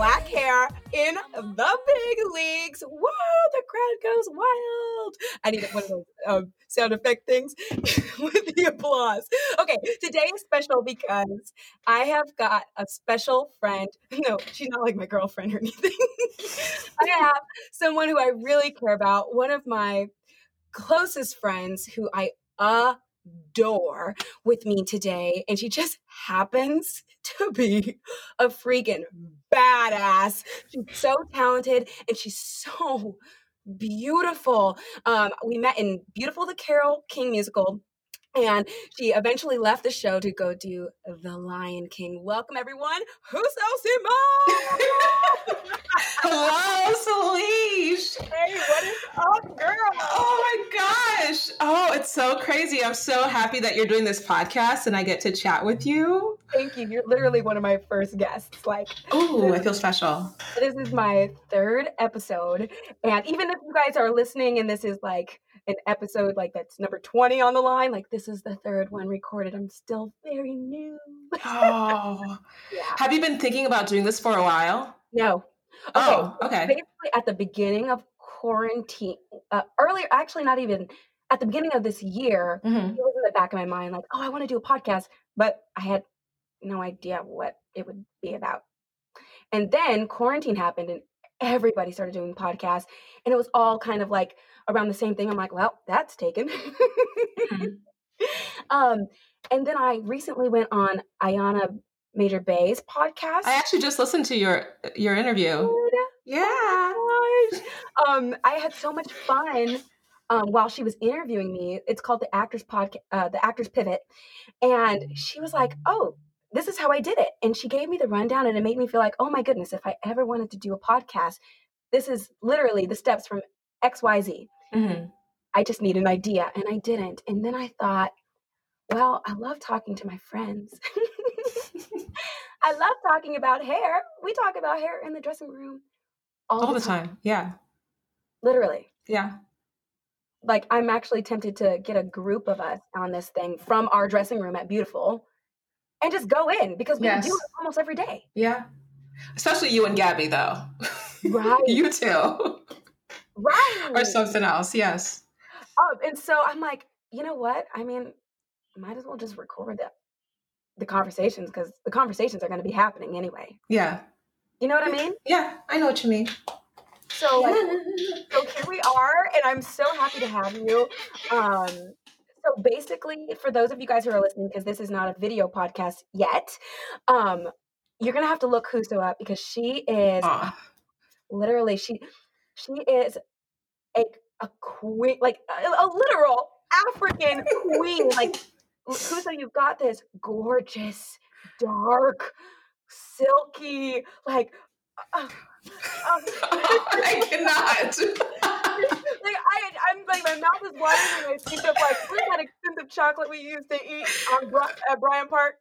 Black Hair in the Big Leagues. Whoa, the crowd goes wild. I need one of those um, sound effect things with the applause. Okay, today is special because I have got a special friend. No, she's not like my girlfriend or anything. I have someone who I really care about, one of my closest friends who I adore with me today. And she just happens to be a freaking badass. She's so talented and she's so beautiful. Um, we met in Beautiful the Carole King musical. And she eventually left the show to go do The Lion King. Welcome, everyone. Who's Simone? Hello, Celine. hey, what is up, girl? Oh my gosh. Oh, it's so crazy. I'm so happy that you're doing this podcast and I get to chat with you. Thank you. You're literally one of my first guests. Like, Oh, I feel special. This is my third episode. And even if you guys are listening and this is like an episode like that's number 20 on the line, like this is the third one recorded. I'm still very new. Oh. Yeah. Have you been thinking about doing this for a while? No. Oh, okay. Basically, at the beginning of quarantine, uh, earlier, actually, not even at the beginning of this year, Mhm. it was in the back of my mind, like, oh, I want to do a podcast, but I had no idea what it would be about. And then quarantine happened and everybody started doing podcasts. And it was all kind of like around the same thing. I'm like, well, that's taken. Mhm. um, and then I recently went on Ayana Major Bay's podcast. I actually just listened to your your interview. Yeah. gosh. Um, I had so much fun um, while she was interviewing me. It's called the Actors Podcast, uh, the Actors Pivot, and she was like, "Oh, this is how I did it," and she gave me the rundown, and it made me feel like, "Oh my goodness, if I ever wanted to do a podcast, this is literally the steps from X Y Z. Mhm. I just need an idea, and I didn't. And then I thought, well, I love talking to my friends. I love talking about hair. We talk about hair in the dressing room all, All the time. Yeah. literally. Yeah. Like I'm actually tempted to get a group of us on this thing from our dressing room at Beautiful and just go in because we Yes. do it almost every day. Yeah. Especially you and Gabby though. Right. you too. Right. or something else. Yes. Um, and so I'm like, you know what? I mean, might as well just record the, the conversations because the conversations are going to be happening anyway. Yeah. You know what I mean? Yeah. I know what you mean. So like, so here we are, and I'm so happy to have you. Um, so basically, for those of you guys who are listening, because this is not a video podcast yet, um, you're gonna have to look Huso up because she is literally she she is a a queen, like a, a literal African queen. Like Huso, you've got this gorgeous, dark, silky, like. Uh, uh, I cannot. like I, I'm like my mouth is watering when I think of like what's that expensive chocolate we used to eat on Bri- at Bryant Park.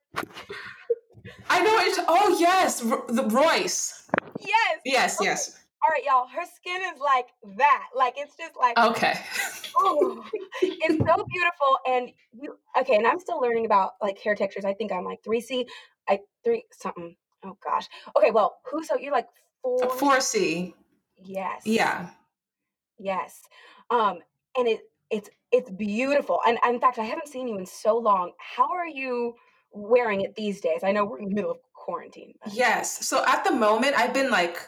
I know it. Oh yes, R- the Royce. Yes, Yes, yes. All right, y'all. Her skin is like that. Like it's just like Okay. oh, it's so beautiful. And you okay? And I'm still learning about like hair textures. I think I'm like three C, I three something. Oh gosh. Okay, well, who? So you're like four? 4C. Yes. Yeah. Yes. Um, and it it's it's beautiful. And in fact, I haven't seen you in so long. How are you wearing it these days? I know we're in the middle of quarantine. Yes. So at the moment, I've been like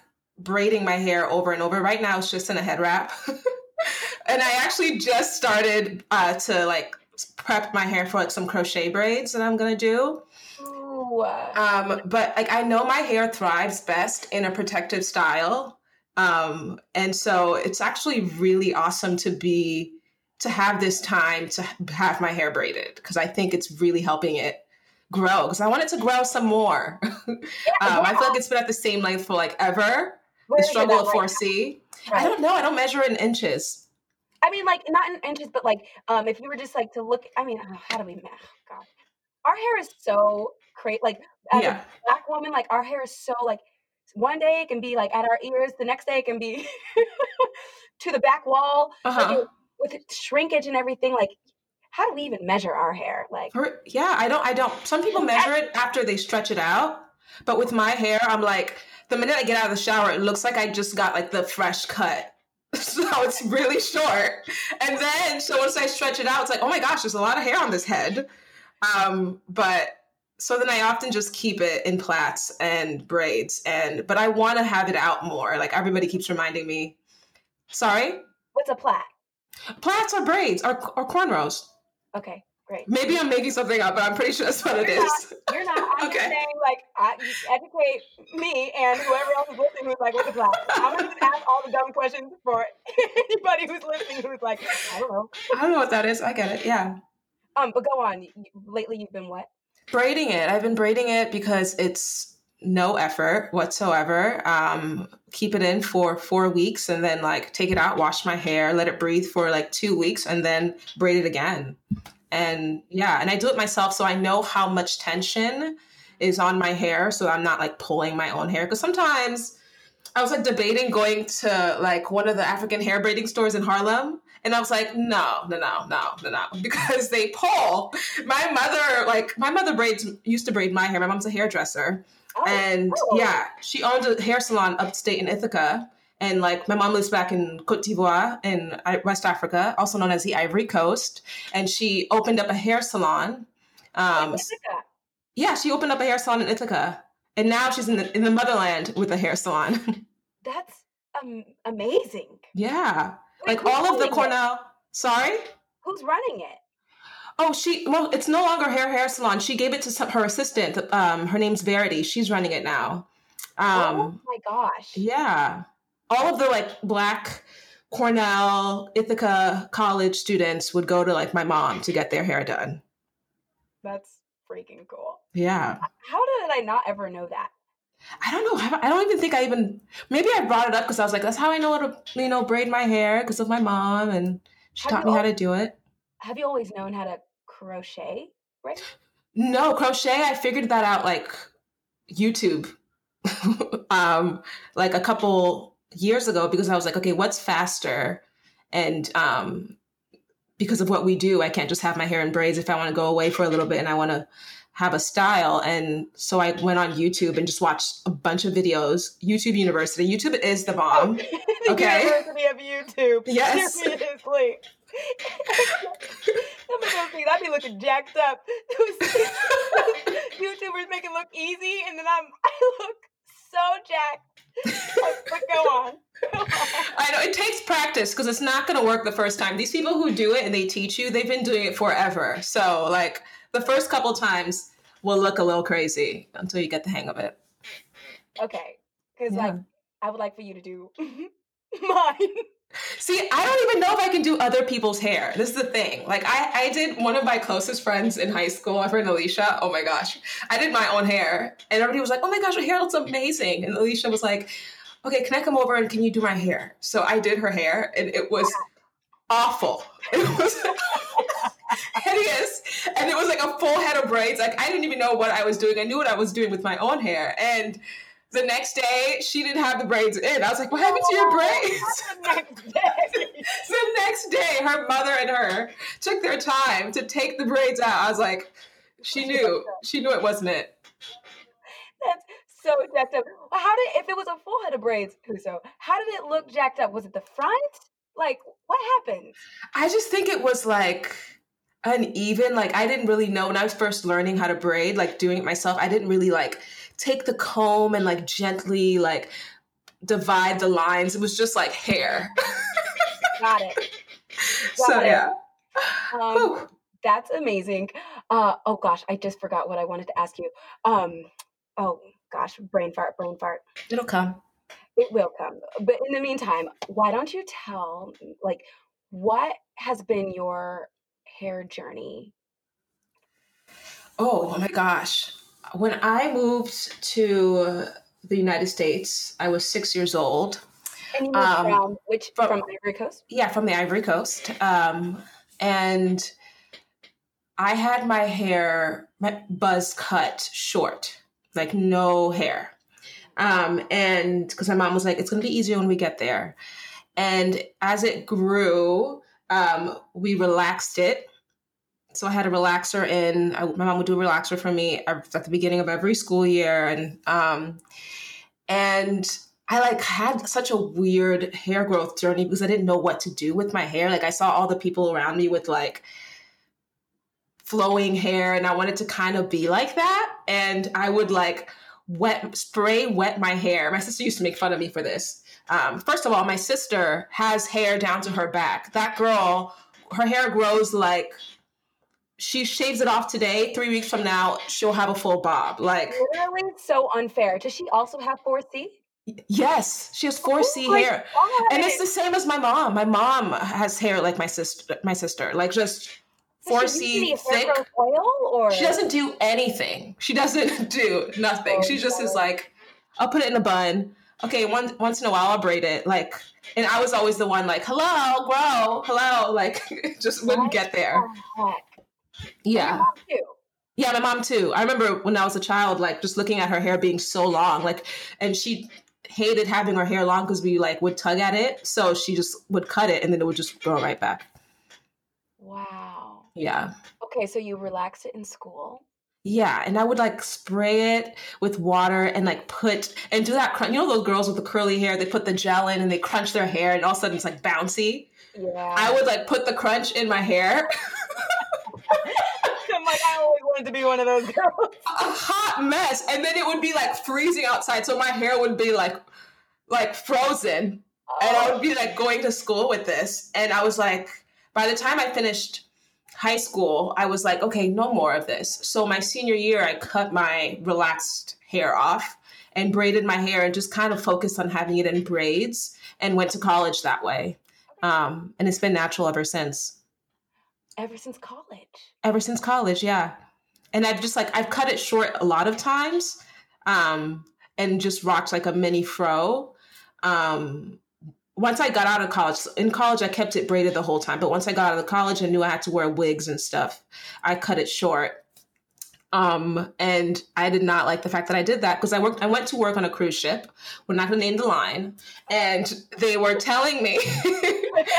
braiding my hair over and over. Right now, it's just in a head wrap. and I actually just started uh, to like prep my hair for like some crochet braids that I'm gonna do. Ooh, Um, but like I know my hair thrives best in a protective style. Um, and so it's actually really awesome to be to have this time to have my hair braided because I think it's really helping it grow because I want it to grow some more. um, I feel like it's been at the same length for like ever. The struggle of right 4C. now? I don't know. I don't measure in inches. I mean, like not in inches, but like um, if you were just like to look. I mean, oh, how do we? ma- God, our hair is so crazy. Like as Yeah. a black woman, like our hair is so like. One day it can be like at our ears. The next day it can be to the back wall. Uh-huh. it- with shrinkage and everything. Like, how do we even measure our hair? Like, yeah, I don't. I don't. Some people measure it after they stretch it out, but with my hair, I'm like, the minute I get out of the shower, it looks like I just got like the fresh cut. So it's really short, and then so once I stretch it out, it's like, oh my gosh, there's a lot of hair on this head. Um, but so then I often just keep it in plaits and braids, and but I want to have it out more. Like everybody keeps reminding me. Sorry, what's a plait? plaits or braids or, or cornrows. Okay, great. Maybe I'm making something up, but I'm pretty sure that's what it You're is. You're not. I'm just Okay. saying, like, I, educate me and whoever else is listening who's like, what's a plait? I'm gonna ask all the dumb questions for anybody who's listening who's like, I don't know. I don't know what that is. I get it. Yeah. Um, but go on. Lately, you've been what? Braiding it. I've been braiding it because it's no effort whatsoever. Um, keep it in for four weeks and then like take it out, wash my hair, let it breathe for like two weeks, and then braid it again. And yeah, and I do it myself so I know how much tension is on my hair so I'm not like pulling my own hair. Because sometimes I was like debating going to like one of the African hair braiding stores in Harlem. And I was like, no, no, no, no, no, no, because they pull. My mother, like, my mother braids used to braid my hair. My mom's a hairdresser, Oh, and oh. yeah, she owned a hair salon upstate in Ithaca. And like, my mom lives back in Cote d'Ivoire in West Africa, also known as the Ivory Coast. And she opened up a hair salon. Um, Ithaca. yeah, she opened up a hair salon in Ithaca, and now she's in the in the motherland with a hair salon. That's um, amazing. yeah, Wait, like all of the running it? Cornell. Sorry. Who's running it? Oh, she. Well, it's no longer her hair salon. She gave it to some, her assistant. Um, her name's Verity. She's running it now. Um, oh my gosh. yeah, all of the like black Cornell Ithaca college students would go to like my mom to get their hair done. That's freaking cool. Yeah. How did I not ever know that? I don't know. I don't even think I even. Maybe I brought it up because I was like, "That's how I know how to, you know, braid my hair because of my mom, and she Have taught me how to do it." Have you always known how to crochet? Right? No crochet. I figured that out like YouTube, um, like a couple years ago because I was like, okay, what's faster? And um, because of what we do, I can't just have my hair in braids if I want to go away for a little bit and I want to have a style. And so I went on YouTube and just watched a bunch of videos. YouTube University. YouTube is the bomb. the Okay. University of YouTube. Yes. Seriously. Some of those things, I'd be looking jacked up. YouTubers make it look easy, and then I'm I look so jacked. but go on. I know it takes practice because it's not going to work the first time. These people who do it and they teach you, they've been doing it forever. So, like, the first couple times will look a little crazy until you get the hang of it. Okay. Because, Yeah. like, I would like for you to do mine. See, I don't even know if I can do other people's hair. This is the thing. Like, I, I did one of my closest friends in high school, my friend Alicia. Oh my gosh. I did my own hair. And everybody was like, oh my gosh, your hair looks amazing. And Alicia was like, okay, can I come over and can you do my hair? So I did her hair and it was awful. It was hideous. And it was like a full head of braids. Like, I didn't even know what I was doing. I knew what I was doing with my own hair. And The next day, she didn't have the braids in. I was like, "What happened to your braids?" the next day. the next day, her mother and her took their time to take the braids out. I was like, she knew, she knew it wasn't it. That's so jacked up. How did if it was a full head of braids, Huso? How did it look jacked up? Was it the front? Like what happened? I just think it was like uneven. Like I didn't really know when I was first learning how to braid, like doing it myself. I didn't really like take the comb and like gently like divide the lines. It was just like hair. Got it. so it. yeah. Um, that's amazing. Uh, oh gosh, I just forgot what I wanted to ask you. Um, oh gosh, brain fart, brain fart. It'll come. It will come. But in the meantime, why don't you tell like what has been your hair journey? Oh my gosh. When I moved to the United States, I was six years old. And you moved Um, from which from- from Ivory Coast? Yeah, from the Ivory Coast. Um, and I had my hair, my buzz cut short, like no hair. Um, and because my mom was like, it's going to be easier when we get there. And as it grew, um, we relaxed it. So I had a relaxer in. I, my mom would do a relaxer for me at the beginning of every school year, and um, and I like had such a weird hair growth journey because I didn't know what to do with my hair. Like I saw all the people around me with like flowing hair and I wanted to kind of be like that. And I would like wet spray wet my hair. My sister used to make fun of me for this. Um, first of all, my sister has hair down to her back. That girl, her hair grows like she shaves it off today. Three weeks from now, she'll have a full bob. Like Literally so unfair. Does she also have 4C? yes, she has 4C Oh hair. God. And it's the same as my mom. My mom has hair like my sister. My sister, like just use 4C thick. oil or She doesn't do anything. She doesn't do nothing. Oh, she just is like, I'll put it in a bun. Okay, one, once in a while I'll braid it. Like, and I was always the one like, hello, grow, hello. Like, just wouldn't get there. Yeah. Yeah, my mom too. I remember when I was a child, like just looking at her hair being so long, like, and she hated having her hair long because we like would tug at it. So she just would cut it and then it would just grow right back. Wow. Yeah. Okay, so you relax it in school. Yeah, and I would like spray it with water and like put and do that. Crunch. You know those girls with the curly hair? They put the gel in and they crunch their hair, and all of a sudden it's like bouncy. Yeah. I would like put the crunch in my hair, I'm like, I always wanted to be one of those girls. a hot mess, and then it would be like freezing outside, so my hair would be like like frozen, and I would be like going to school with this, and I was like, by the time I finished high school, I was like, okay, no more of this. So my senior year, I cut my relaxed hair off and braided my hair and just kind of focused on having it in braids and went to college that way. Um, and it's been natural ever since. Ever since college. Ever since college, yeah. And I've just like I've cut it short a lot of times, um, and just rocked like a mini fro. Um, once I got out of college, in college I kept it braided the whole time, but once I got out of college and knew I had to wear wigs and stuff, I cut it short. Um, and I did not like the fact that I did that because I worked. I went to work on a cruise ship. We're not going to name the line, and they were telling me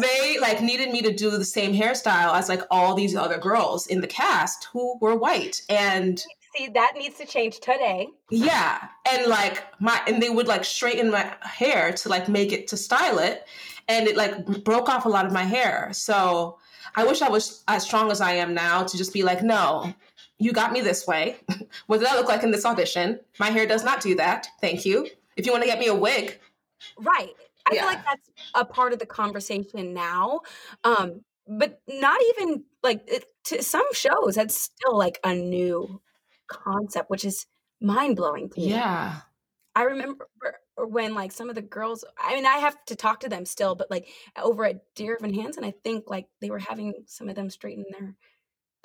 they like needed me to do the same hairstyle as like all these other girls in the cast who were white. And See, that needs to change today. yeah. And like my and they would like straighten my hair to like make it to style it. And it like broke off a lot of my hair. So i wish i was as strong as i am now to just be like no you got me this way. What did i look like in this audition? My hair does not do that. Thank you. If you want to get me a wig. Right. I Yeah. feel like that's a part of the conversation now. Um, but not even like it, to some shows, that's still like a new concept, which is mind blowing to me. yeah I remember when like some of the girls, I mean, I have to talk to them still, but like over at Dear Evan Hansen, I think like they were having some of them straighten their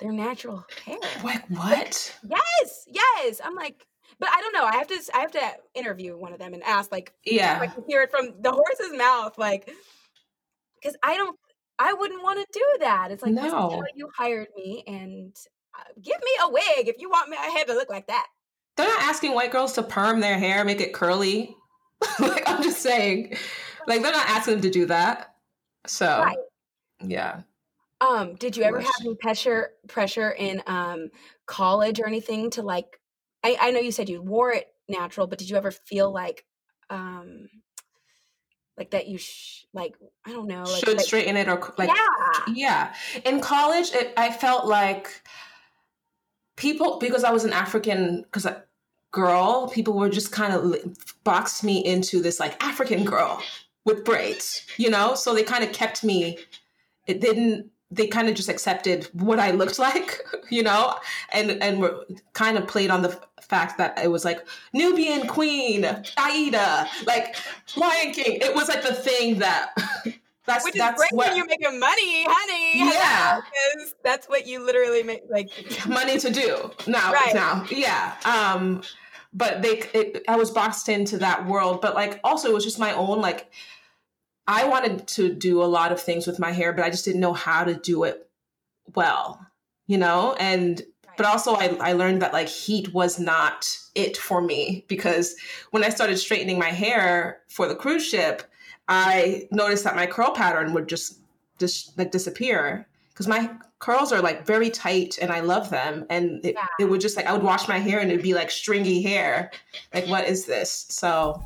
their natural hair. like what Yes, yes. I'm like, but I don't know. I have to I have to interview one of them and ask like yeah I can hear it from the horse's mouth, like, because I don't, I wouldn't want to do that. It's like, No. you hired me, and uh, give me a wig if you want my head to look like that. they're not asking white girls to perm their hair, make it curly. like I'm just saying, like they're not asking them to do that. So, right. yeah. Um, did you ever have any pressure pressure in um college or anything to like? I, I know you said you wore it natural, but did you ever feel like um like that you sh- like I don't know like, should like, straighten it or like yeah yeah. In college, it, I felt like people because I was an African because girl, people were just kind of boxed me into this like African girl with braids, you know. So they kind of kept me. It didn't they kind of just accepted what I looked like, you know, and and were kind of played on the fact that it was like Nubian queen, Aida, like Lion King. It was like the thing that that's Which that's great what, when you're making money, honey. Yeah, because that's what you literally make like money to do now. Right. Now, yeah. Um, but they, it, I was boxed into that world. But like, also, it was just my own like I wanted to do a lot of things with my hair, but I just didn't know how to do it well, you know? And but also I, I learned that like heat was not it for me because when I started straightening my hair for the cruise ship, I noticed that my curl pattern would just just like disappear because my curls are like very tight and I love them. And it, yeah. it would just like I would wash my hair and it'd be like stringy hair. Like what is this? So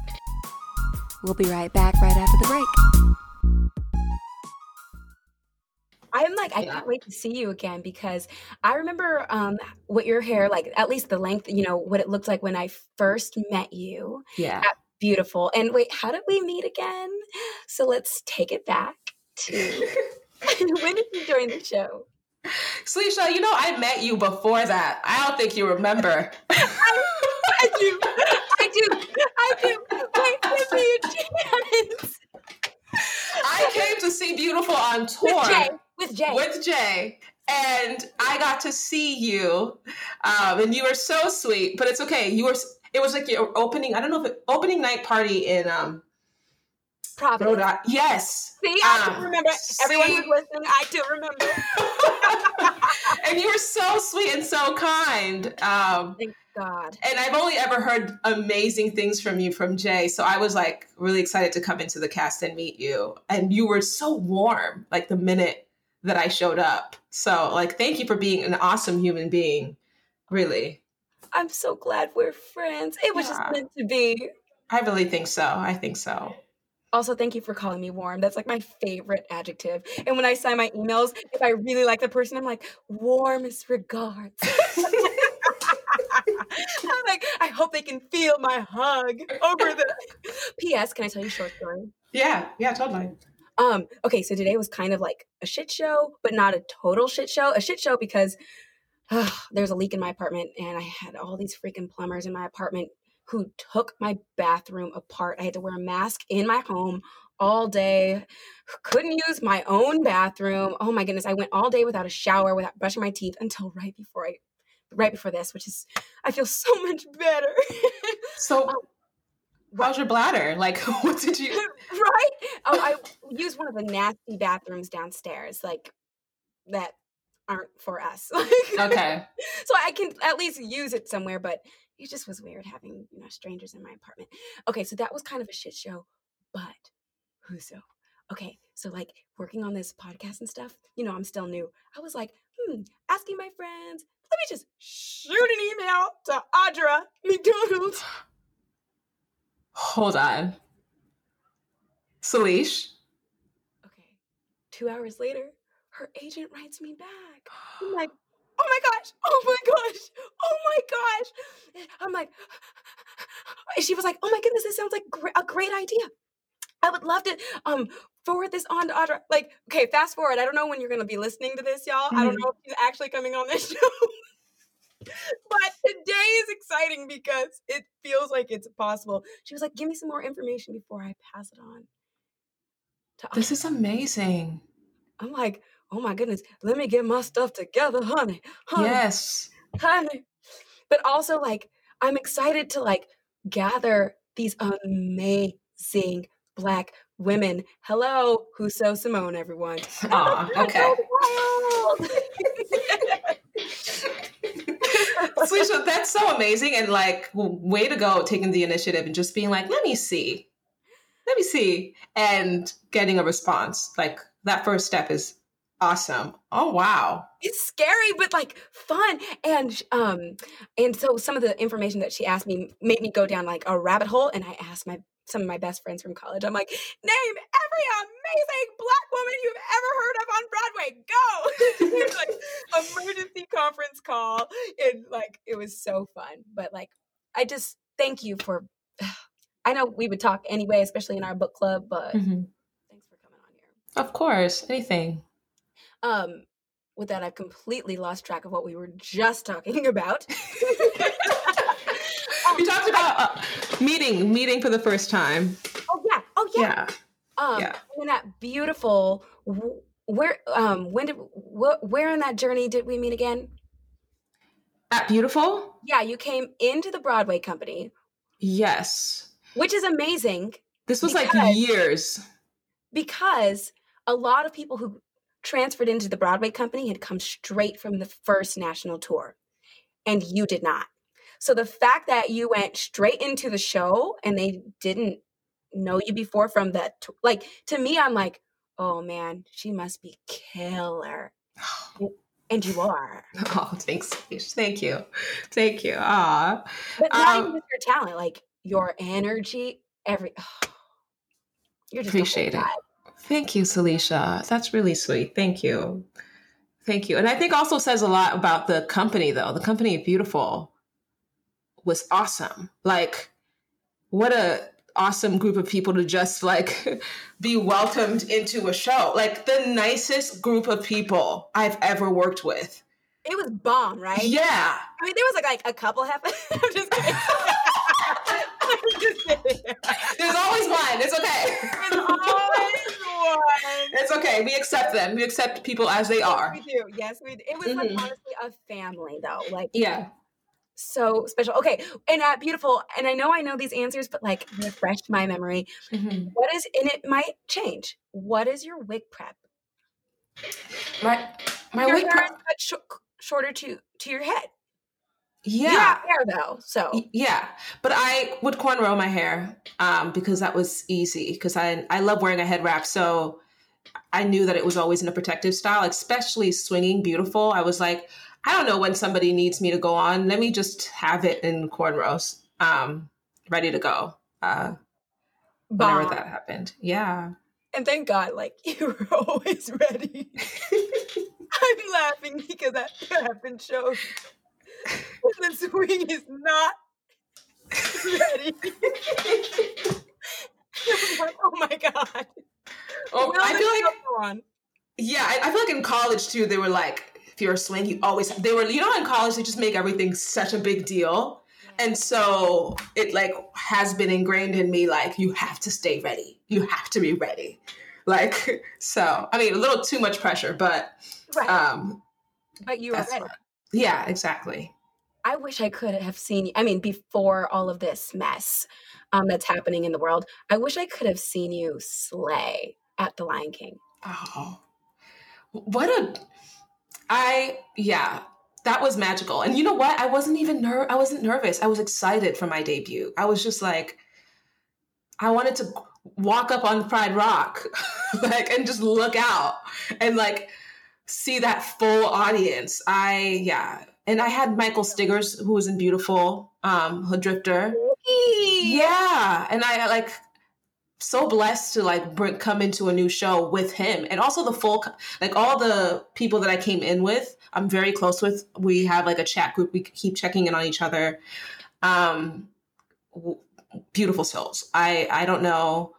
We'll be right back right after the break. I'm like, I can't wait to see you again because I remember um, what your hair, like at least the length, you know, what it looked like when I first met you. Yeah. Beautiful. And wait, how did we meet again? So let's take it back to when did you join the show? Salisha, you know, I met you before that. I don't think you remember. I, I do. I do. I do. Wait, give a chance. I came to see Beautiful on tour. With Jay. With Jay. And I got to see you. Um, and you were so sweet, but it's okay. You were, it was like your opening, I don't know if it, opening night party in, um, Providence. Rhode Yes. See, I um, remember. Everyone who's listening, I do remember. and you were so sweet and so kind. Um, Thank God. And I've only ever heard amazing things from you from Jay. So I was like really excited to come into the cast and meet you. And you were so warm, like the minute that I showed up. So, like, thank you for being an awesome human being. Really. I'm so glad we're friends. It was yeah. just meant to be. I really think so. I think so. Also, thank you for calling me warm. That's like my favorite adjective. And when I sign my emails, if I really like the person, I'm like, warmest regards. I'm like, I hope they can feel my hug over the. P.S. Can I tell you a short story? Yeah, yeah, totally. Um, okay, so today was kind of like a shit show, but not a total shit show. A shit show because uh, there's a leak in my apartment, and I had all these freaking plumbers in my apartment who took my bathroom apart. I had to wear a mask in my home all day. Couldn't use my own bathroom. Oh my goodness, I went all day without a shower, without brushing my teeth until right before I right before this, which is I feel so much better. so um, how's your bladder? Like what did you Right? Oh, I used one of the nasty bathrooms downstairs, like that aren't for us. okay. So I can at least use it somewhere, but it just was weird having you know strangers in my apartment. Okay, so that was kind of a shit show, but who's so okay? So like working on this podcast and stuff, you know, I'm still new. I was like, hmm, asking my friends. Let me just shoot an email to Audra McDonald. Hold on, Salish. Okay, two hours later, her agent writes me back. I'm like, oh my gosh, oh my gosh, oh my gosh. I'm like, she was like, oh my goodness, this sounds like a great idea. I would love to um forward this on to Audra. Like, okay, fast forward. I don't know when you're gonna be listening to this, y'all. Mm-hmm. I don't mm-hmm. know if she's actually coming on this show. but today is exciting because it feels like it's possible. She was like, give me some more information before I pass it on. this is amazing. I'm like, oh my goodness, let me get my stuff together, honey. honey yes. Honey. But also, like, I'm excited to like gather these amazing black women. Hello, Huso Simone, everyone. Aw, okay. Salisha, that's so amazing and like way to go taking the initiative and just being like, let me see. Let me see. And getting a response. Like that first step is awesome. Oh wow. It's scary but like fun. And um and so some of the information that she asked me made me go down like a rabbit hole and I asked my some of my best friends from college. I'm like, name every amazing black woman you've ever heard of on Broadway. Go. it was like emergency conference call. And like it was so fun. But like I just thank you for I know we would talk anyway, especially in our book club, but Mhm. thanks for coming on here. Of course. Anything. Um with that I've completely lost track of what we were just talking about. We talked about uh, meeting, meeting for the first time. oh yeah. Oh yeah. Yeah. Um, Yeah. and that beautiful. Where um when did wh- where in that journey did we meet again? At Beautiful? Yeah, you came into the Broadway company, Yes. which is amazing This was like years. because a lot of people who transferred into the Broadway company had come straight from the first national tour, and you did not. So the fact that you went straight into the show and they didn't know you before from that, t- like to me, I'm like, oh man, she must be killer, and you are. Oh, thanks. Thank you. Thank you. Ah. But not Um, even your talent, like your energy, every. you're just Appreciate it. Thank you, Salisha. That's really sweet. Thank you. Thank you. And I think also says a lot about the company, though. The company is Beautiful was awesome. Like, what a awesome group of people to just like be welcomed into a show. Like the nicest group of people I've ever worked with. It was bomb, right? Yeah. I mean, there was like, like a couple half. I'm just kidding. I'm just kidding. There's always one. It's okay. There's always one. It's okay. We accept them. We accept people as they are. We do. Yes, we. Do. It was like Mhm. honestly a family, though. Like Yeah. So special. Okay, and at beautiful. And I know I know these answers, but like refresh my memory. Mhm. What is and it might change. What is your wig prep? My my your wig is cut sh- shorter to to your head. Yeah. have hair though, so Yeah, but I would cornrow my hair um, because that was easy. Because I I love wearing a head wrap, so I knew that it was always in a protective style, especially swinging beautiful. I was like, I don't know when somebody needs me to go on. Let me just have it in cornrows, um, ready to go. Uh, whenever bomb. that happened, yeah. And thank God, like you were always ready. I'm laughing because that happened shows when the swing is not ready. Like, oh my God. Oh, Will I feel like on? Yeah, I, I feel like in college too, they were like, a swing, you always they were, you know, in college they just make everything such a big deal. And so it like has been ingrained in me, like, you have to stay ready. You have to be ready. Like, so I mean a little too much pressure, but Right. um but you were ready. fine. yeah, exactly. I wish I could have seen you. I mean, before all of this mess um, that's happening in the world, I wish I could have seen you slay at the Lion King. Oh. What a I yeah, that was magical. And you know what? I wasn't even ner- I wasn't nervous. I was excited for my debut. I was just like I wanted to walk up on Pride Rock like and just look out and like see that full audience. I yeah. And I had Michael Stiggers who was in Beautiful, um, a drifter. Yeah, and I like so blessed to like bring, come into a new show with him, and also the full like all the people that I came in with. I'm very close with. We have like a chat group. We keep checking in on each other. Um, w- beautiful souls. I I don't know.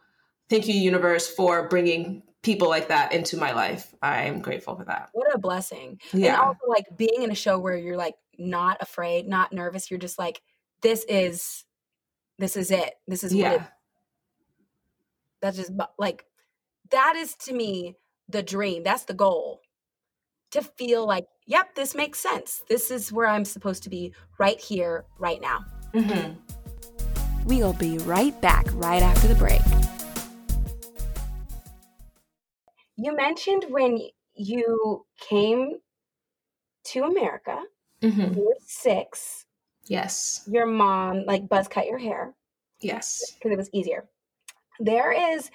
Thank you, universe, for bringing people like that into my life. I am grateful for that. What a blessing. And Yeah, also, like being in a show where you're like not afraid, not nervous. You're just like, this is, this is it. This is what it, yeah, that's just like, that is to me the dream. That's the goal. To feel like, yep, this makes sense. This is where I'm supposed to be right here, right now. hmm We'll be right back right after the break. You mentioned when you came to America Mhm. you were six. Yes. Your mom like buzz cut your hair Yes. because it was easier. There is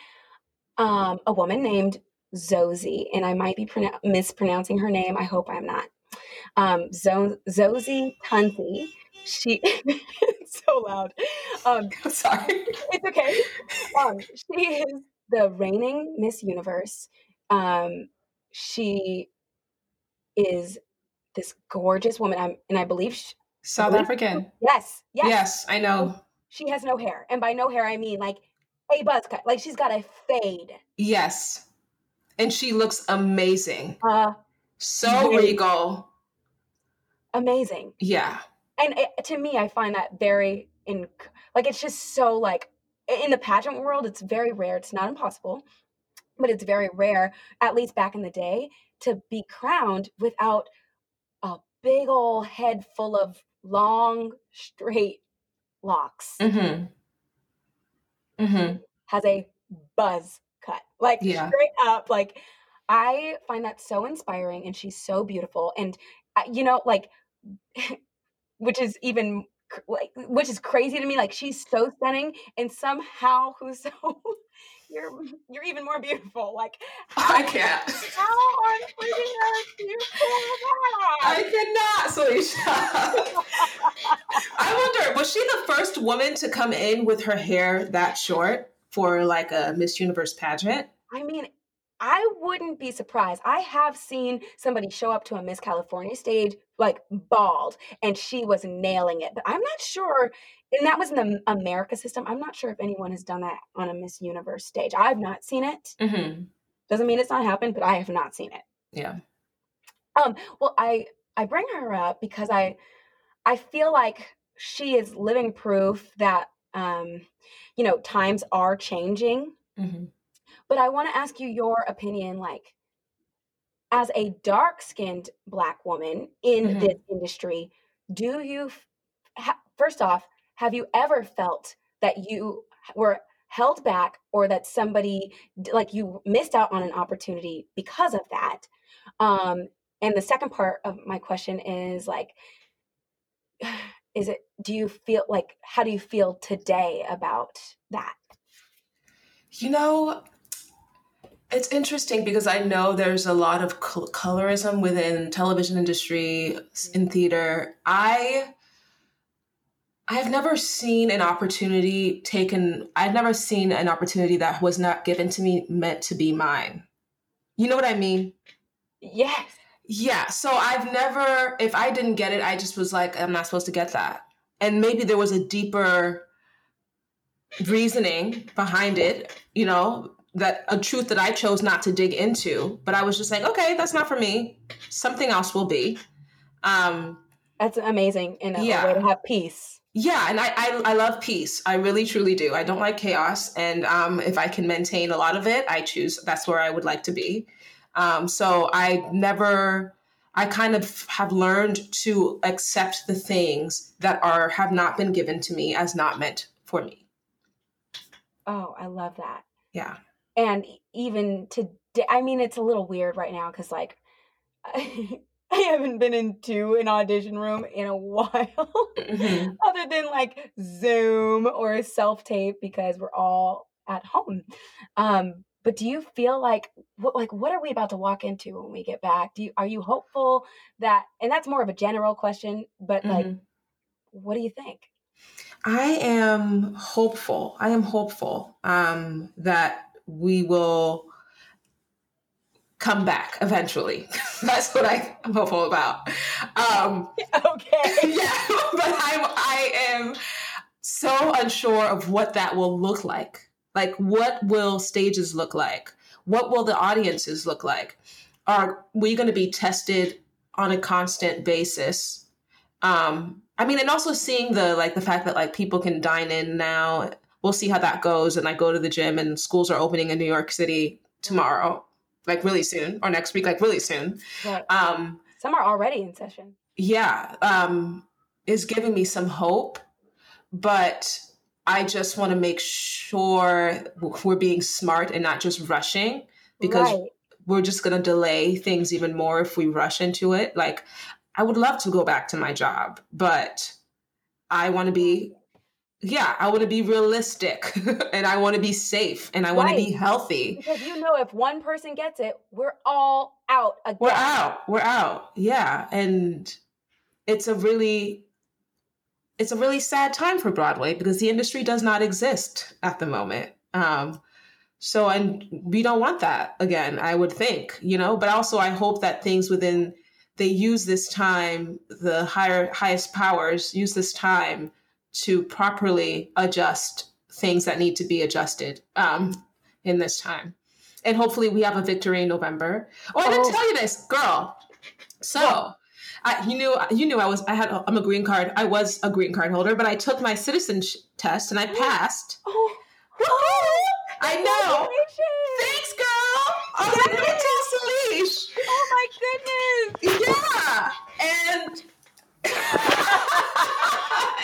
um, a woman named Zosie, and I might be pronou- mispronouncing her name. I hope I'm not. Um, Zo- Zosie Tunzi. She so loud. Um, I'm sorry. it's okay. Um, she is the reigning Miss Universe. Um, she is this gorgeous woman. I'm, and I believe, she, South Really? African. yes, yes, Yes, I know. she has no hair. And by no hair, I mean like a buzz cut. Like she's got a fade. Yes. And she looks amazing. Uh, So Yes. regal. amazing. Yeah. And it, to me, I find that very in like it's just so like in the pageant world, it's very rare. It's not impossible, but it's very rare, at least back in the day, to be crowned without a big old head full of long, straight locks. Mm-hmm. Mm-hmm. Has a buzz cut, like Yeah. straight up. Like I find that so inspiring, and she's so beautiful. And uh, you know, like which is even like which is crazy to me like she's so stunning and somehow who's so you're you're even more beautiful like I can't. how on freaking earth do you pull I that cannot, Felicia. I wonder, was she the first woman to come in with her hair that short for like a Miss Universe pageant? i mean i wouldn't be surprised i have seen somebody show up to a miss california stage like bald and she was nailing it but i'm not sure and that was in the america system i'm not sure if anyone has done that on a miss universe stage i've not seen it Mm-hmm. doesn't mean it's not happened but i have not seen it Yeah. Um, well, I I bring her up because I I feel like she is living proof that um, you know times are changing. Mm-hmm. But I want to ask you your opinion, like as a dark skinned black woman in Mhm. this industry, do you f- ha- first off have you ever felt that you were held back or that somebody like you missed out on an opportunity because of that? Um, and the second part of my question is like is it do you feel like how do you feel today about that You know, it's interesting because I know there's a lot of col- colorism within television industry, in theater. I I've never seen an opportunity taken I've never seen an opportunity that was not given to me meant to be mine. You know what I mean? yes Yeah, so I've never, if I didn't get it, I just was like, I'm not supposed to get that. And maybe there was a deeper reasoning behind it, you know, that a truth that I chose not to dig into, but I was just like, okay, that's not for me. Something else will be. Um, that's amazing in a, a Yeah. way to have peace yeah, and I, I I love peace. I really truly do. I don't like chaos, and um, if I can maintain a lot of it, I choose. That's where I would like to be. Um, so I never. I kind of have learned to accept the things that are have not been given to me as not meant for me. oh i love that Yeah. and even today i mean it's a little weird right now because like I, haven't been into an audition room in a while Mhm. other than like zoom or a self-tape because we're all at home um but do you feel like what like what are we about to walk into when we get back do you are you hopeful that and that's more of a general question but like Mhm. what do you think I am hopeful. I am hopeful um, that we will come back eventually. That's what I, am hopeful about. Um, okay yeah, but I'm I am so unsure of what that will look like. Like what will stages look like? What will the audiences look like? Are we going to be tested on a constant basis? Um I mean and also seeing the like the fact that like people can dine in now. We'll see how that goes and I go to the gym and schools are opening in New York City tomorrow, like really soon or next week like really soon. Right. Um some are already in session yeah, um, is giving me some hope, but I just want to make sure we're being smart and not just rushing because right we're just going to delay things even more if we rush into it. Like, I would love to go back to my job, but I want to be yeah, I want to be realistic and I want to be safe and I want Right. to be healthy. Because you know, if one person gets it, we're all out again. We're out. We're out. Yeah. And it's a really it's a really sad time for Broadway because the industry does not exist at the moment. Um so and we don't want that again, I would think, you know, but also I hope that things within they use this time, the higher highest powers use this time to properly adjust things that need to be adjusted um in this time. And hopefully we have a victory in November. Oh, I didn't Oh. tell you this, girl. So, I, you knew you knew I was I had I'm a green card. I was a green card holder, but I took my citizenship test and I passed. Oh, I know. Thanks, girl. I was like, let me tell Salish. Oh my goodness! Yeah, and is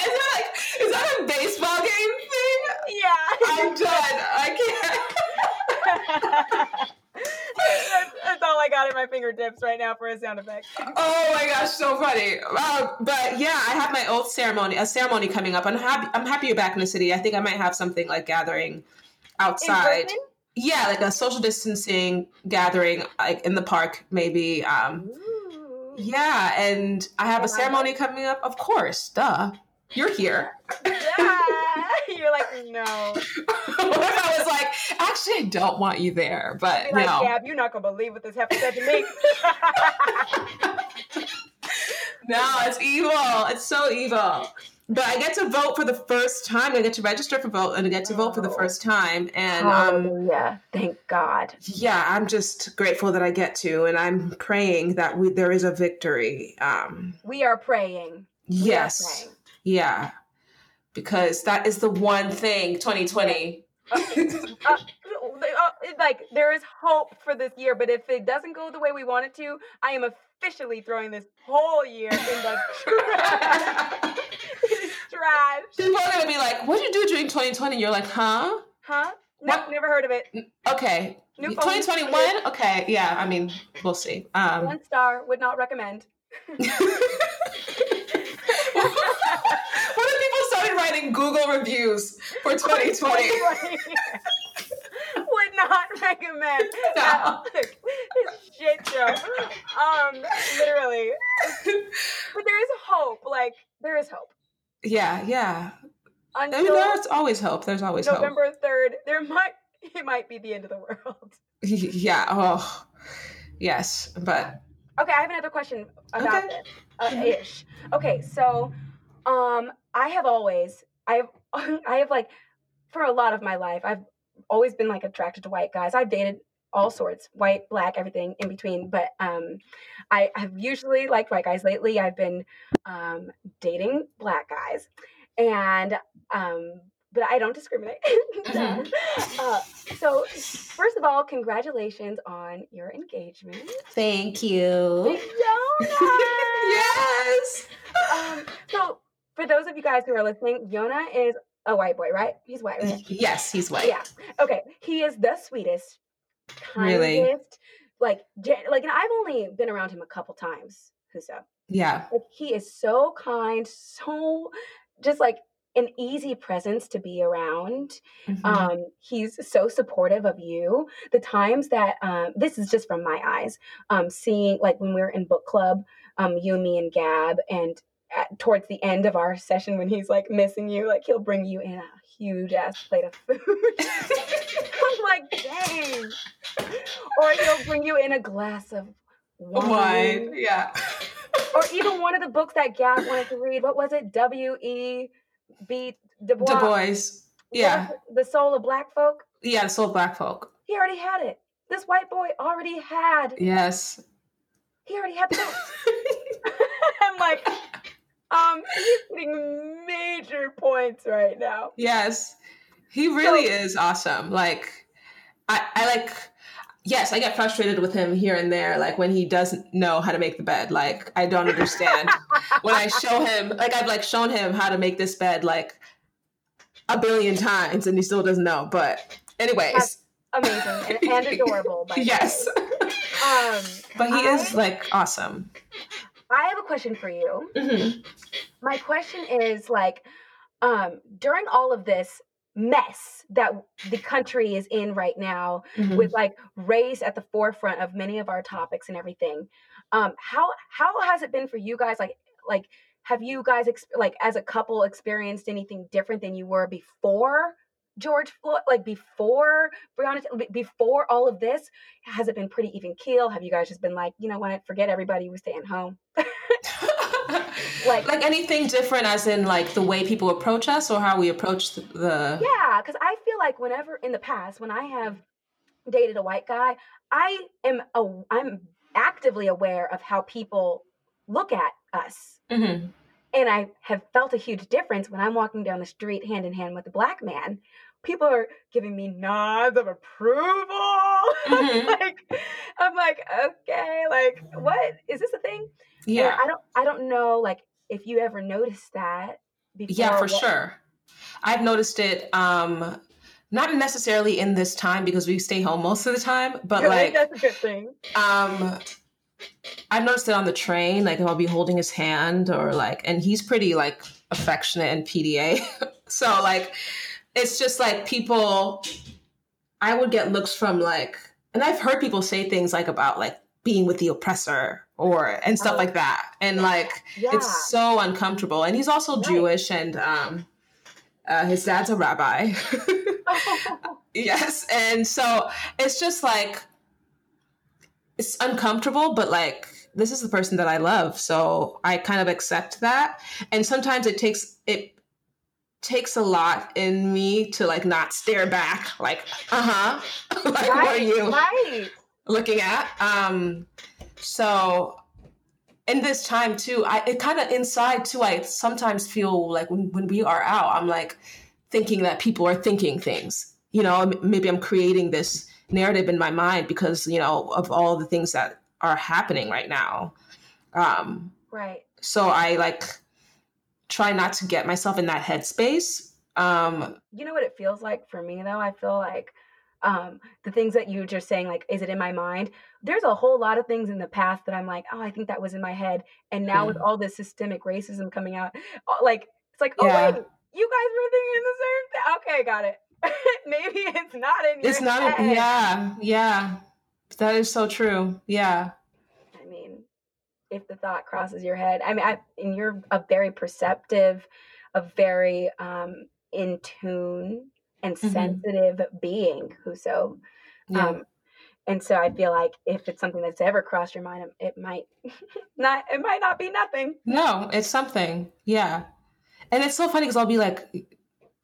that like is that a baseball game thing? Yeah. I'm done. I can't. that's, all I got at my fingertips right now for a sound effect. Oh my gosh, so funny. Um, but yeah, I have my oath ceremony, a ceremony coming up. I'm happy. I'm happy you're back in the city. I think I might have something like gathering outside. Yeah, like a social distancing gathering, like in the park, maybe. Um, yeah, and I have a ceremony coming up. Of course, duh. You're here. Yeah. You're like, no. what if I was like, actually, I don't want you there, but like, no. Gab, you're not gonna believe what this said to me. No, it's evil. It's so evil. But I get to vote for the first time. I get to register for vote and I get to vote for the first time. And um, Hallelujah. Thank God. yeah, I'm just grateful that I get to, and I'm praying that we, there is a victory. Um, We are praying. We are yes, praying. yeah, because that is the one thing 2020. Uh, uh, like there is hope for this year, but if it doesn't go the way we want it to, I am officially throwing this whole year in the trash. Trash. People are gonna be like, "What did you do during 2020?" You're like, "Huh? Huh? Nope, What? never heard of it. Okay, New 2021. Okay, yeah. I mean, we'll see." Um, One star would not recommend. what if writing Google reviews for 2020? would not recommend. No. That- It's shit show. Um, literally. But there is hope. Like there is hope. Yeah, yeah. I mean, Until there's always hope. There's always hope. November third, there might it might be the end of the world. Yeah. Oh, yes. But Okay, I have another question about Okay. this. Uh, ish. Okay, so um I have always I have I have like for a lot of my life I've always been like attracted to white guys. I've dated all sorts, white, black, everything in between, but um I have usually liked white guys lately. I've been um dating black guys and um but I don't discriminate. Mhm. uh, so first of all, congratulations on your engagement. thank you. Yona! yes. um, so, for those of you guys who are listening, Yona is a white boy, right? He's white, right? Yes, he's white. Yeah. Okay. He is the sweetest, kindest, Really? like, like, and I've only been around him a couple times, Huso. Yeah. Like, he is so kind, so just like an easy presence to be around. Mhm. Um, he's so supportive of you. The times that um, this is just from my eyes, um, seeing like when we were in book club, um, you, me, and Gab, and at, towards the end of our session when he's like missing you, like he'll bring you in a huge ass plate of food. I'm like, dang. Or he'll bring you in a glass of wine. Wine. Yeah. Or even one of the books that Gab wanted to read. What was it? W E B Du Bois. Du Bois. Yeah. The Soul of Black Folk. Yeah. the Soul of black folk. He already had it. This white boy already had. Yes. He already had the book. I'm like, um, he's getting major points right now. Yes. He really is awesome. Like I, I like yes, I get frustrated with him here and there, like when he doesn't know how to make the bed. Like I don't understand. when I show him like I've like shown him how to make this bed like a billion times and he still doesn't know. But anyways. That's Amazing and, and adorable. Yes. Um, But he is like awesome. I have a question for you. Mhm. My question is like, um, during all of this mess that the country is in right now, Mhm. with like race at the forefront of many of our topics and everything, um, how how has it been for you guys? Like, like have you guys like as a couple experienced anything different than you were before? George Floyd, like before Breonna, before all of this, has it been pretty even keel? Have you guys just been like, you know what, forget everybody, we're staying home? like, like anything different as in like the way people approach us or how we approach the, Yeah, because I feel like whenever in the past, when I have dated a white guy, I am a, I'm actively aware of how people look at us, Mhm. and I have felt a huge difference when I'm walking down the street hand in hand with a black man. People are giving me nods of approval. Mhm. like I'm like, okay, like what is this a thing? And yeah I don't I don't know like if you ever noticed that before. yeah for sure i've noticed it um not necessarily in this time because we stay home most of the time but I think like that's a good thing. um i've noticed it on the train like i'll be holding his hand or like and he's pretty like affectionate and pda so like it's just like people i would get looks from like and i've heard people say things like about like being with the oppressor or and stuff Oh. like that and like Yeah. it's so uncomfortable and he's also Right. jewish and um uh, his dad's a rabbi yes and so it's just like it's uncomfortable but like this is the person that i love so i kind of accept that and sometimes it takes it takes a lot in me to like not stare back like uh-huh like what are you Right. looking at. Um, so in this time too, I it kind of inside too. I sometimes feel like when, when we are out, I'm like thinking that people are thinking things. You know, maybe I'm creating this narrative in my mind because you know of all the things that are happening right now. Um, Right. so I like try not to get myself in that headspace. Um, You know what it feels like for me though? I feel like um the things that you just saying like is it in my mind? There's a whole lot of things in the past that I'm like, "Oh, I think that was in my head." And now with all this systemic racism coming out, like it's like, "Oh, Yeah. wait. You guys were thinking in the same thing." Okay, got it. Maybe it's not in your it's not. head. Yeah, yeah, that is so true. Yeah. If the thought crosses your head, I mean, I, and you're a very perceptive, a very um, in tune and Mhm. sensitive being, who so. Yeah. Um, and so I feel like if it's something that's ever crossed your mind, it might not. It might not be nothing. No, it's something. Yeah. And it's so funny because I'll be like,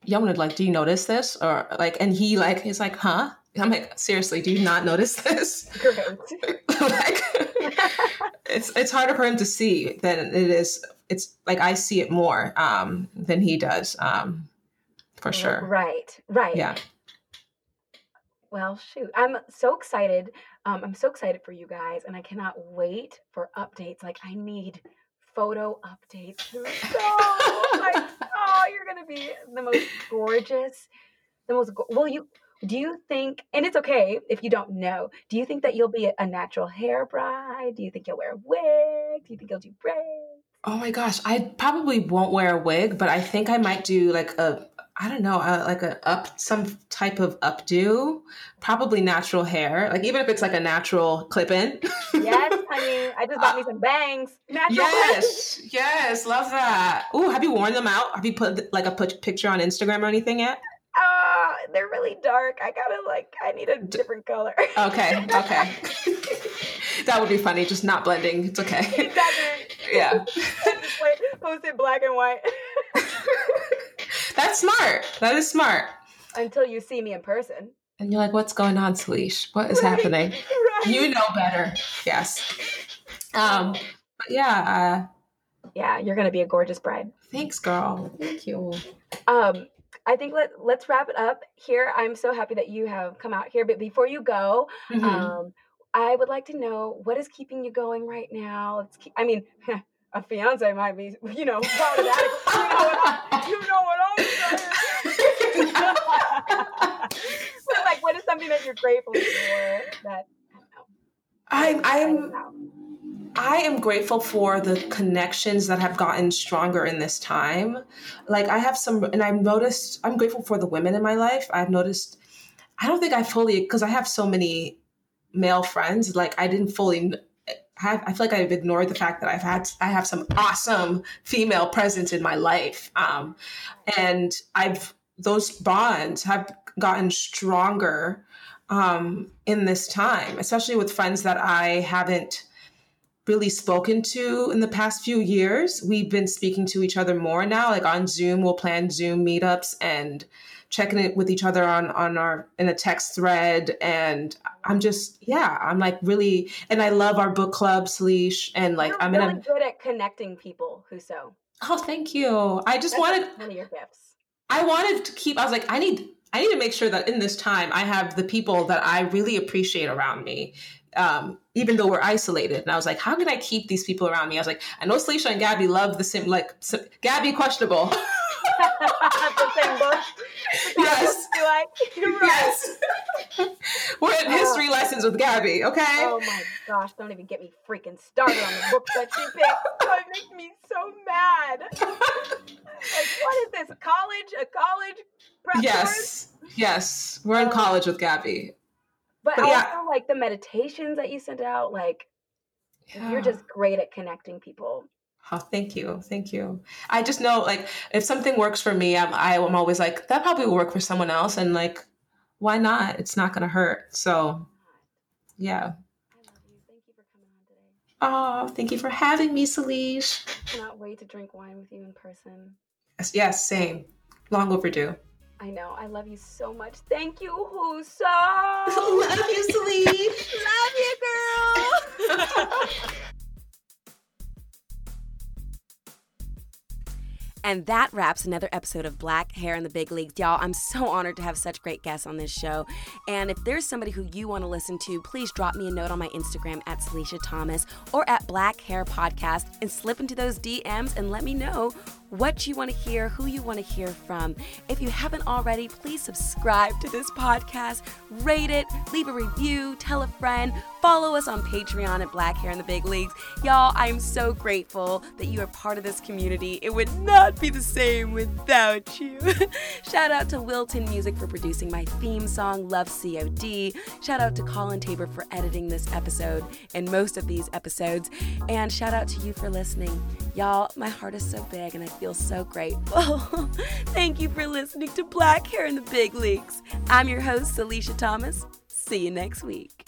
Yomna, like, do you notice this? Or like, and he like, he's like, huh? I'm like, seriously, do you not notice this? Like, it's it's harder for him to see than it is. It's like I see it more um, than he does, um, for sure. Right. Right. Yeah. Well, shoot. I'm so excited. Um, I'm so excited for you guys, and I cannot wait for updates. Like, I need photo updates. So, like, oh, you're gonna be the most gorgeous, the most. Go- well, you do you think? And it's okay if you don't know. Do you think that you'll be a natural hair bride? Do you think you'll wear a wig? Do you think you'll do braids? Oh my gosh, I probably won't wear a wig, but I think I might do like a I don't know, uh, like a up some type of updo, probably natural hair, like even if it's like a natural clip in. Yes, honey. I just bought me some bangs. Natural yes, yes, love that. Ooh, have you worn them out? Have you put like a put picture on Instagram or anything yet? They're really dark. I gotta like. I need a different color. Okay, okay. that would be funny, just not blending. It's okay. doesn't. Yeah. Just like, post it black and white That's smart. That is smart. until you see me in person. And you're like, what's going on, Salish? What is happening? Right. You know better. Yes. Um, but yeah, uh, Yeah, you're gonna be a gorgeous bride. thanks, girl. Thank you. Um, I think let let's wrap it up here. I'm so happy that you have come out here. But before you go, Mhm. um, I would like to know what is keeping you going right now. It's keep, I mean, a fiance might be, you know, that. You know what, you know what I'm saying. but like, what is something that you're grateful for? That I don't know. I'm, I'm. I am grateful for the connections that have gotten stronger in this time. Like I have some, and I've noticed. I'm grateful for the women in my life. I've noticed. I don't think I fully because I have so many male friends. Like I didn't fully have. I feel like I've ignored the fact that I've had. I have some awesome female presence in my life, um, and I've those bonds have gotten stronger um, in this time, especially with friends that I haven't really spoken to in the past few years. We've been speaking to each other more now, like on Zoom. We'll plan Zoom meetups and checking it with each other on on our in a text thread. And I'm just yeah, I'm like really, and I love our book club, Saleesh, and like You're I'm really good at connecting people who so Oh, thank you. I just That's wanted. one of your gifts. I wanted to keep. I was like, I need. I need to make sure that in this time I have the people that I really appreciate around me, um, even though we're isolated. And I was like, how can I keep these people around me? I was like, I know Salisha and Gabby love the same. Like sim- Gabby, questionable. the same book. yes. Do I? Right. Yes. we're in history lessons with Gabby. Okay. Oh my gosh, don't even get me freaking started on the books that she picked. Oh, it makes me so mad. Like, what is this? College? A college prep course? yes. Yes. We're in Oh. college with Gabby. But, But also, yeah. like, the meditations that you sent out, like, you're just great at connecting people. Oh, thank you, thank you. I just know, like, if something works for me, I'm I, am always like that probably will work for someone else, and like, why not? It's not gonna hurt. So, yeah. I love you. Thank you for coming on today. Oh, thank you for having me, Salish. Cannot wait to drink wine with you in person. Yes, yes, same. Long overdue. I know. I love you so much. Thank you, Huso. Love you, Salish. Love you, girl. And that wraps another episode of Black Hair in the Big Leagues. Y'all, I'm so honored to have such great guests on this show. And if there's somebody who you want to listen to, please drop me a note on my Instagram at Salisha Thomas or at Black Hair Podcast and slip into those DMs and let me know what you want to hear, who you want to hear from. If you haven't already, please subscribe to this podcast, rate it, leave a review, tell a friend, follow us on Patreon at Black Hair in the Big Leagues. Y'all, I am so grateful that you are part of this community. It would not be the same without you. Shout out to Wilton Music for producing my theme song, Love COD. Shout out to Colin Tabor for editing this episode and most of these episodes. And shout out to you for listening. Y'all, my heart is so big and I feel so grateful. Thank you for listening to Black Hair in the Big Leagues. I'm your host, Salisha Thomas. See you next week.